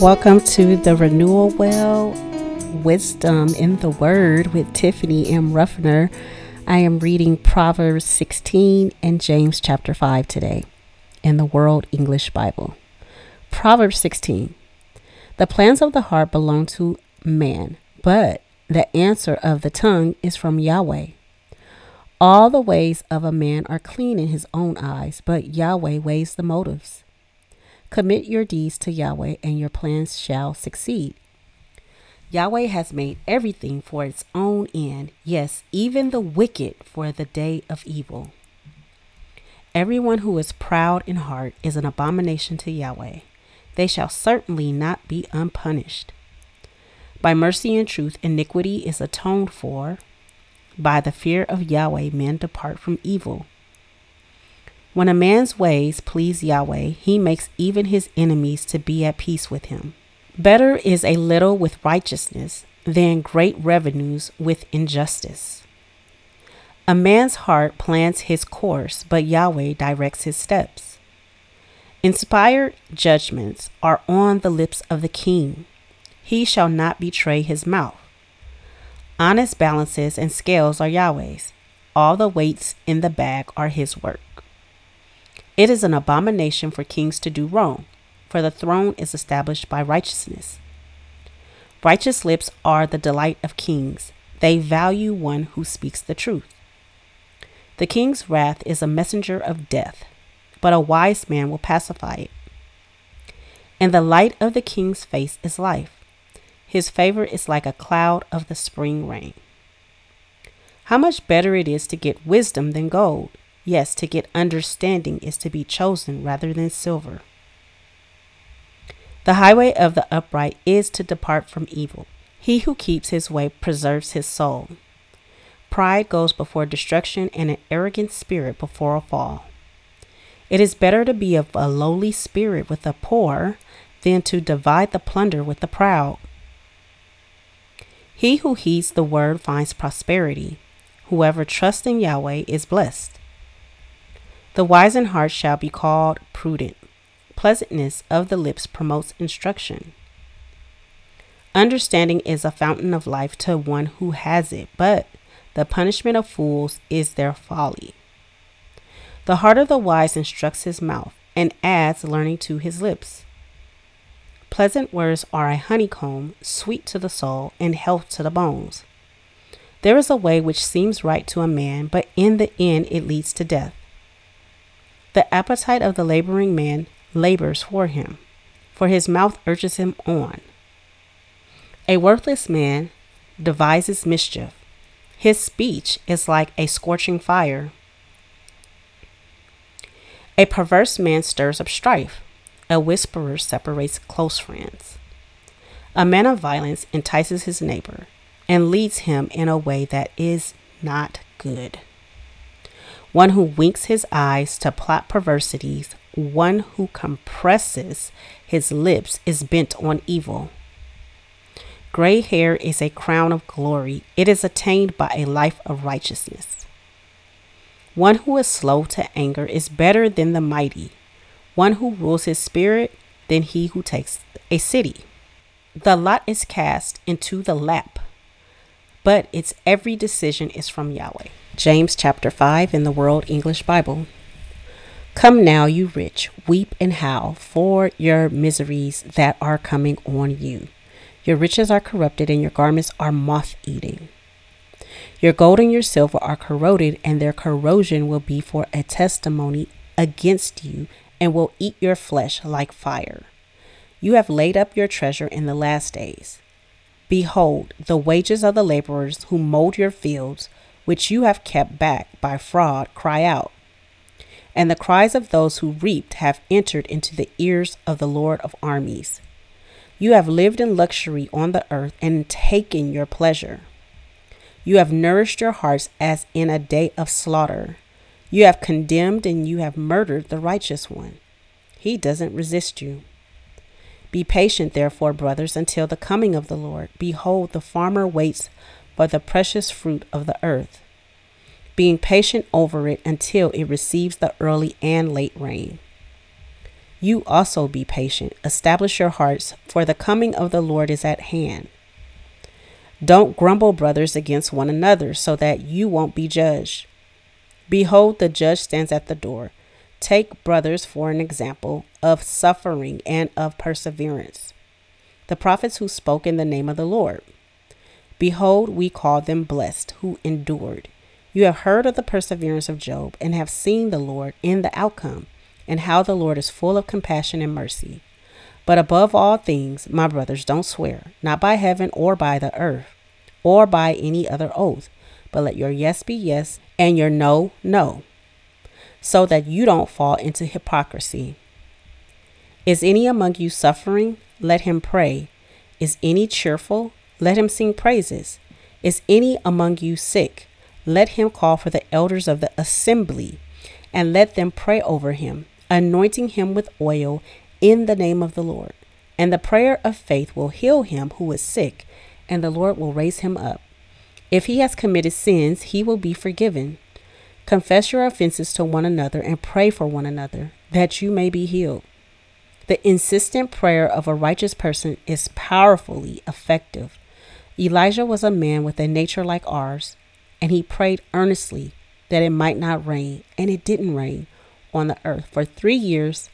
Welcome to the Renewal Well Wisdom in the Word with Tiffany M. Ruffner. I am reading Proverbs 16 and James chapter 5 today in the World English Bible. Proverbs 16 The plans of the heart belong to man, but the answer of the tongue is from Yahweh. All the ways of a man are clean in his own eyes, but Yahweh weighs the motives. Commit your deeds to Yahweh, and your plans shall succeed. Yahweh has made everything for its own end, yes, even the wicked for the day of evil. Everyone who is proud in heart is an abomination to Yahweh. They shall certainly not be unpunished. By mercy and truth, iniquity is atoned for. By the fear of Yahweh, men depart from evil. When a man's ways please Yahweh, he makes even his enemies to be at peace with him. Better is a little with righteousness than great revenues with injustice. A man's heart plans his course, but Yahweh directs his steps. Inspired judgments are on the lips of the king. He shall not betray his mouth. Honest balances and scales are Yahweh's. All the weights in the bag are his work. It is an abomination for kings to do wrong, for the throne is established by righteousness. Righteous lips are the delight of kings. They value one who speaks the truth. The king's wrath is a messenger of death, but a wise man will pacify it. And the light of the king's face is life. His favor is like a cloud of the spring rain. How much better it is to get wisdom than gold, Yes, to get understanding is to be chosen rather than silver. The highway of the upright is to depart from evil. He who keeps his way preserves his soul. Pride goes before destruction, and an arrogant spirit before a fall. It is better to be of a lowly spirit with the poor than to divide the plunder with the proud. He who heeds the word finds prosperity. Whoever trusts in Yahweh is blessed. The wise in heart shall be called prudent. Pleasantness of the lips promotes instruction. Understanding is a fountain of life to one who has it, but the punishment of fools is their folly. The heart of the wise instructs his mouth and adds learning to his lips. Pleasant words are a honeycomb, sweet to the soul and health to the bones. There is a way which seems right to a man, but in the end it leads to death. The appetite of the laboring man labors for him, for his mouth urges him on. A worthless man devises mischief. His speech is like a scorching fire. A perverse man stirs up strife. A whisperer separates close friends. A man of violence entices his neighbor and leads him in a way that is not good one who winks his eyes to plot perversities, one who compresses his lips is bent on evil. Gray hair is a crown of glory, it is attained by a life of righteousness. One who is slow to anger is better than the mighty, one who rules his spirit than he who takes a city. The lot is cast into the lap, but its every decision is from Yahweh. James chapter 5 in the World English Bible. Come now, you rich, weep and howl for your miseries that are coming on you. Your riches are corrupted, and your garments are moth eating. Your gold and your silver are corroded, and their corrosion will be for a testimony against you, and will eat your flesh like fire. You have laid up your treasure in the last days. Behold, the wages of the laborers who mowed your fields which you have kept back by fraud, cry out. And the cries of those who reaped have entered into the ears of the Lord of armies. You have lived in luxury on the earth and taken your pleasure. You have nourished your hearts as in a day of slaughter. You have condemned and you have murdered the righteous one. He doesn't resist you. Be patient, therefore, brothers, until the coming of the Lord. Behold, the farmer waits for the precious fruit of the earth, being patient over it until it receives the early and late rain. You also be patient. Establish your hearts, for the coming of the Lord is at hand. Don't grumble, brothers, against one another, so that you won't be judged. Behold, the judge stands at the door. Take brothers for an example of suffering and of perseverance. The prophets who spoke in the name of the Lord. Behold, we call them blessed who endured. You have heard of the perseverance of Job and have seen the Lord in the outcome, and how the Lord is full of compassion and mercy. But above all things, my brothers, don't swear, not by heaven or by the earth, or by any other oath, but let your yes be yes and your no, no, so that you don't fall into hypocrisy. Is any among you suffering? Let him pray. Is any cheerful? Let him sing praises. Is any among you sick? Let him call for the elders of the assembly, and let them pray over him, anointing him with oil in the name of the Lord. And the prayer of faith will heal him who is sick, and the Lord will raise him up. If he has committed sins, he will be forgiven. Confess your offenses to one another and pray for one another, that you may be healed. The insistent prayer of a righteous person is powerfully effective. Elijah was a man with a nature like ours, and he prayed earnestly that it might not rain, and it didn't rain on the earth for three years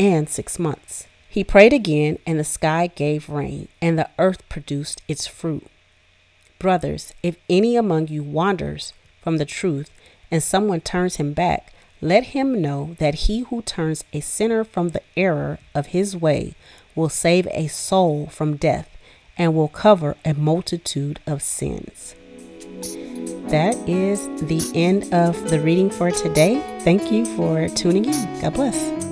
and six months. He prayed again, and the sky gave rain, and the earth produced its fruit. Brothers, if any among you wanders from the truth, and someone turns him back, let him know that he who turns a sinner from the error of his way will save a soul from death and will cover a multitude of sins. That is the end of the reading for today. Thank you for tuning in. God bless.